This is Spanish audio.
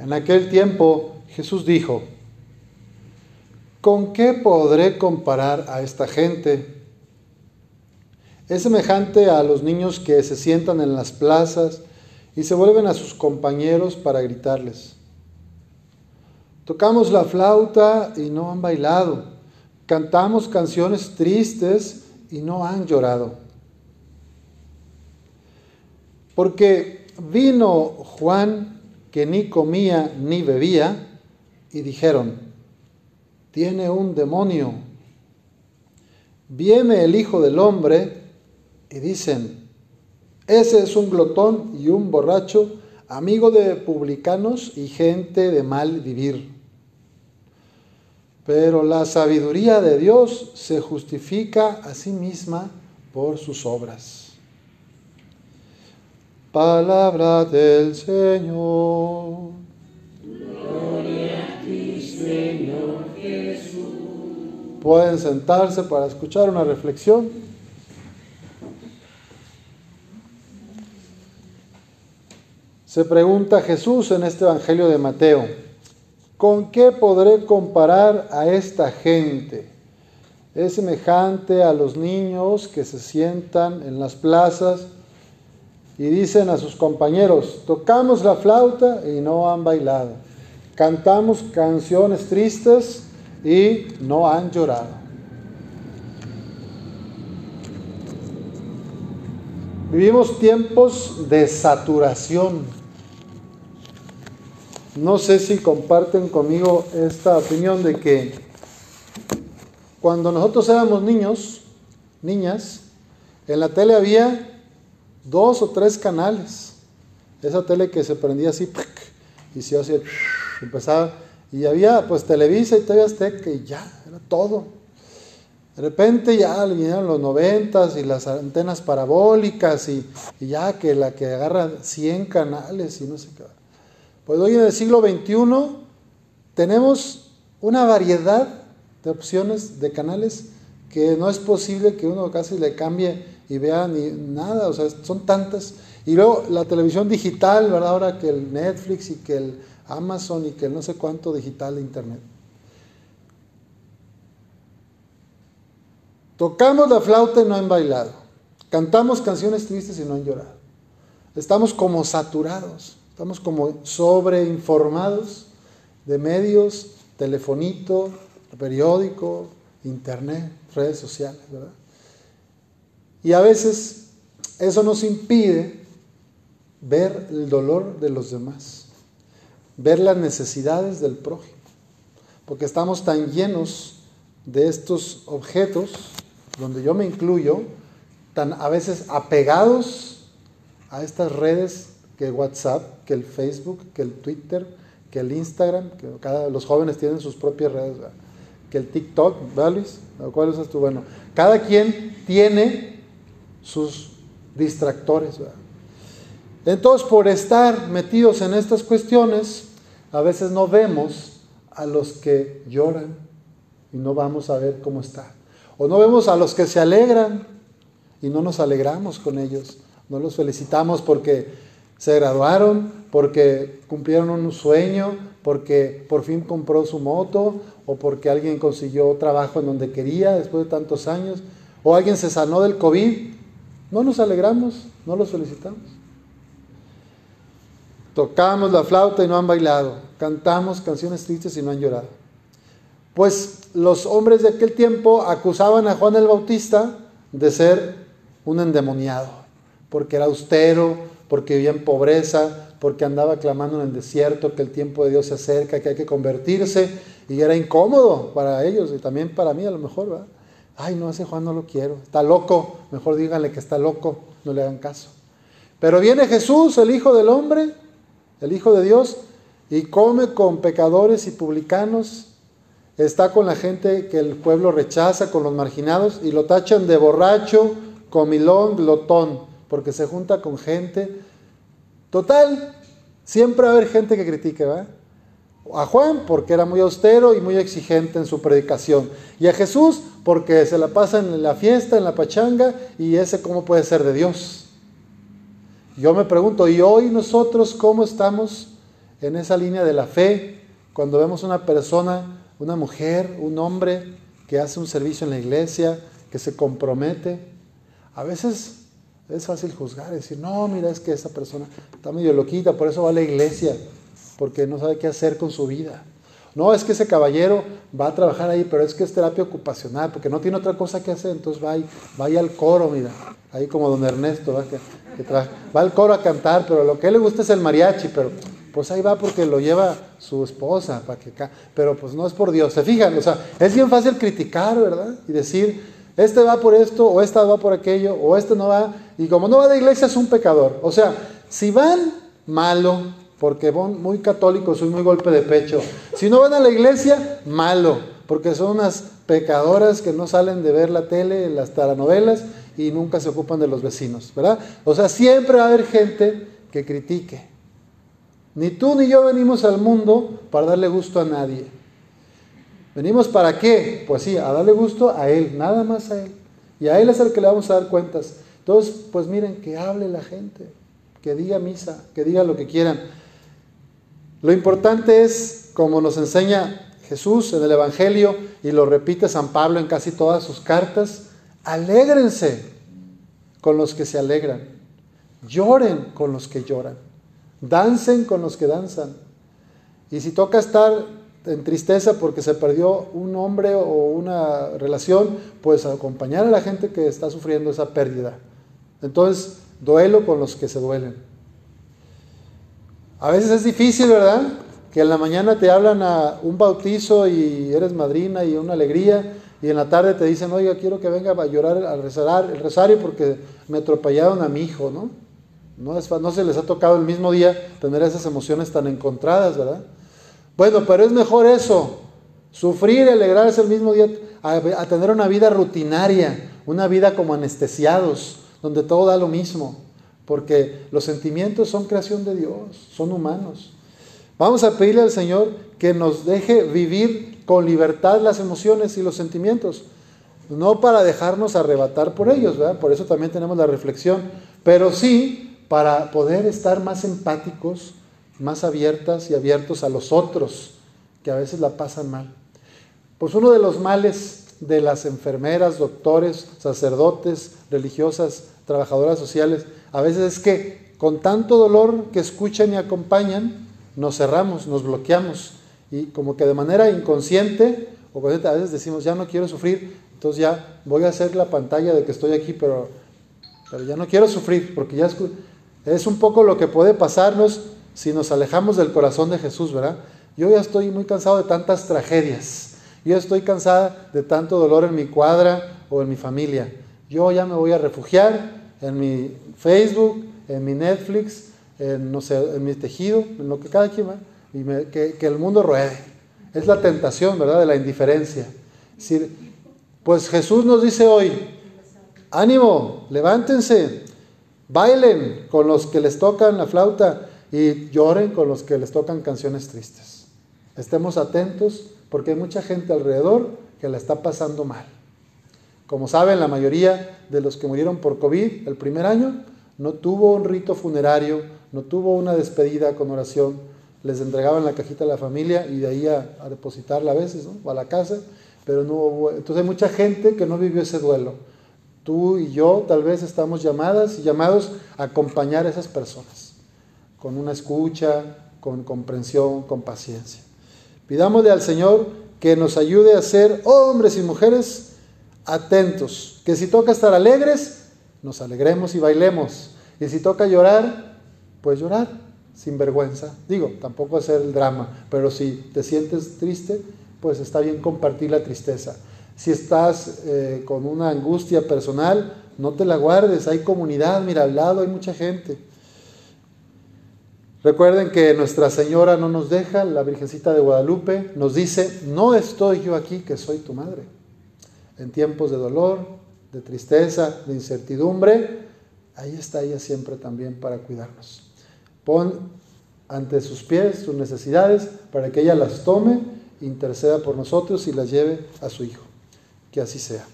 En aquel tiempo Jesús dijo, ¿con qué podré comparar a esta gente? Es semejante a los niños que se sientan en las plazas y se vuelven a sus compañeros para gritarles. Tocamos la flauta y no han bailado. Cantamos canciones tristes y no han llorado. Porque vino Juan que ni comía ni bebía y dijeron, tiene un demonio. Viene el Hijo del Hombre y dicen, ese es un glotón y un borracho, amigo de publicanos y gente de mal vivir. Pero la sabiduría de Dios se justifica a sí misma por sus obras. Palabra del Señor. Gloria a ti, Señor Jesús. Pueden sentarse para escuchar una reflexión. Se pregunta Jesús en este Evangelio de Mateo, ¿con qué podré comparar a esta gente? Es semejante a los niños que se sientan en las plazas y dicen a sus compañeros, tocamos la flauta y no han bailado, cantamos canciones tristes y no han llorado. Vivimos tiempos de saturación. No sé si comparten conmigo esta opinión de que cuando nosotros éramos niños, niñas, en la tele había dos o tres canales. Esa tele que se prendía así y se hacía, empezaba. Y había pues Televisa y TV Azteca y ya, era todo. De repente ya vinieron los noventas y las antenas parabólicas y, ya que la que agarra 100 canales y no sé qué. Pues hoy en el siglo XXI tenemos una variedad de opciones de canales que no es posible que uno casi le cambie y vean ni nada, o sea, son tantas. Y luego la televisión digital, ¿verdad? Ahora que el Netflix y que el Amazon y que el no sé cuánto digital de Internet. Tocamos la flauta y no han bailado. Cantamos canciones tristes y no han llorado. Estamos como saturados, estamos como sobreinformados de medios, telefonito, periódico, internet, redes sociales, ¿verdad? Y a veces eso nos impide ver el dolor de los demás, ver las necesidades del prójimo, porque estamos tan llenos de estos objetos, donde yo me incluyo, tan a veces apegados a estas redes que WhatsApp, que el Facebook, que el Twitter, que el Instagram, que cada, los jóvenes tienen sus propias redes, que el TikTok, ¿vale? ¿Cuál usas tú? Bueno, cada quien tiene sus distractores. Entonces, por estar metidos en estas cuestiones, a veces no vemos a los que lloran y no vamos a ver cómo está. O no vemos a los que se alegran y no nos alegramos con ellos. No los felicitamos porque se graduaron, porque cumplieron un sueño, porque por fin compró su moto o porque alguien consiguió trabajo en donde quería después de tantos años, o alguien se sanó del COVID no nos alegramos, no los felicitamos. Tocamos la flauta y no han bailado. Cantamos canciones tristes y no han llorado. Pues los hombres de aquel tiempo acusaban a Juan el Bautista de ser un endemoniado, porque era austero, porque vivía en pobreza, porque andaba clamando en el desierto que el tiempo de Dios se acerca, que hay que convertirse, y era incómodo para ellos y también para mí a lo mejor, ¿verdad? Ay, no, ese Juan no lo quiero, está loco, mejor díganle que está loco, no le hagan caso. Pero viene Jesús, el Hijo del Hombre, el Hijo de Dios, y come con pecadores y publicanos, está con la gente que el pueblo rechaza, con los marginados, y lo tachan de borracho, comilón, glotón, porque se junta con gente. Total, siempre va a haber gente que critique, ¿va? A Juan porque era muy austero y muy exigente en su predicación. Y a Jesús porque se la pasa en la fiesta, en la pachanga, y ese cómo puede ser de Dios. Yo me pregunto, ¿y hoy nosotros cómo estamos en esa línea de la fe, cuando vemos una persona, una mujer, un hombre que hace un servicio en la iglesia, que se compromete, a veces es fácil juzgar, decir, no, mira, es que esa persona está medio loquita, por eso va a la iglesia, porque no sabe qué hacer con su vida. No, es que ese caballero va a trabajar ahí, pero es que es terapia ocupacional, porque no tiene otra cosa que hacer, entonces va, ahí, va al coro, mira, ahí como don Ernesto, ¿va? Que, va al coro a cantar, pero lo que le gusta es el mariachi, pero pues ahí va porque lo lleva su esposa, para que pero pues no es por Dios, se fijan, o sea, es bien fácil criticar, ¿verdad? Y decir, este va por esto, o esta va por aquello, o este no va, y como no va de iglesia es un pecador. O sea, si van, malo, porque van muy católicos, soy muy golpe de pecho. Si no van a la iglesia, malo, porque son unas pecadoras que no salen de ver la tele, las telenovelas, y nunca se ocupan de los vecinos, ¿verdad? O sea, siempre va a haber gente que critique. Ni tú ni yo venimos al mundo para darle gusto a nadie. ¿Venimos para qué? Pues sí, a darle gusto a Él, nada más a Él. Y a Él es el que le vamos a dar cuentas. Entonces, pues miren, que hable la gente, que diga misa, que diga lo que quieran. Lo importante es, como nos enseña Jesús en el Evangelio y lo repite San Pablo en casi todas sus cartas, alégrense con los que se alegran, lloren con los que lloran, dancen con los que danzan. Y si toca estar en tristeza porque se perdió un hombre o una relación, pues acompañar a la gente que está sufriendo esa pérdida. Entonces, duelo con los que se duelen. A veces es difícil, ¿verdad? Que en la mañana te hablan a un bautizo y eres madrina y una alegría, y en la tarde te dicen, oiga, quiero que venga a llorar al rezar, el rosario porque me atropellaron a mi hijo, ¿no? No, es, no se les ha tocado el mismo día tener esas emociones tan encontradas, ¿verdad? Bueno, pero es mejor eso, sufrir y alegrarse el mismo día, a, tener una vida rutinaria, una vida como anestesiados, donde todo da lo mismo, porque los sentimientos son creación de Dios, son humanos. Vamos a pedirle al Señor que nos deje vivir con libertad las emociones y los sentimientos, no para dejarnos arrebatar por ellos, ¿verdad? por eso también tenemos la reflexión, pero sí para poder estar más empáticos más abiertas y abiertos a los otros, que a veces la pasan mal. Pues uno de los males de las enfermeras, doctores, sacerdotes, religiosas, trabajadoras sociales, a veces es que con tanto dolor que escuchan y acompañan, nos cerramos, nos bloqueamos y como que de manera inconsciente o a veces decimos, ya no quiero sufrir, entonces ya voy a hacer la pantalla de que estoy aquí, pero, pero ya no quiero sufrir, porque ya es, es un poco lo que puede pasarnos si nos alejamos del corazón de Jesús, ¿verdad? Yo ya estoy muy cansado de tantas tragedias. Yo estoy cansada de tanto dolor en mi cuadra o en mi familia. Yo ya me voy a refugiar en mi Facebook, en mi Netflix, en, no sé, en mi tejido, en lo que cada quien va, y que, que, el mundo ruede. Es la tentación, ¿verdad?, de la indiferencia. pues Jesús nos dice hoy, ánimo, levántense, bailen con los que les tocan la flauta, y lloren con los que les tocan canciones tristes. Estemos atentos porque hay mucha gente alrededor que la está pasando mal. Como saben, la mayoría de los que murieron por COVID el primer año no tuvo un rito funerario, no tuvo una despedida con oración. Les entregaban la cajita a la familia y de ahí a, depositarla a veces, ¿no? o a la casa, pero no hubo. Entonces hay mucha gente que no vivió ese duelo. Tú y yo tal vez estamos llamadas y llamados a acompañar a esas personas con una escucha, con comprensión, con paciencia. Pidámosle al Señor que nos ayude a ser hombres y mujeres atentos, que si toca estar alegres, nos alegremos y bailemos, y si toca llorar, pues llorar sin vergüenza. Digo, tampoco hacer el drama, pero si te sientes triste, pues está bien compartir la tristeza. Si estás eh, con una angustia personal, no te la guardes, hay comunidad, mira, al lado hay mucha gente. Recuerden que Nuestra Señora no nos deja, la Virgencita de Guadalupe nos dice, no estoy yo aquí, que soy tu madre. En tiempos de dolor, de tristeza, de incertidumbre, ahí está ella siempre también para cuidarnos. Pon ante sus pies sus necesidades para que ella las tome, interceda por nosotros y las lleve a su Hijo. Que así sea.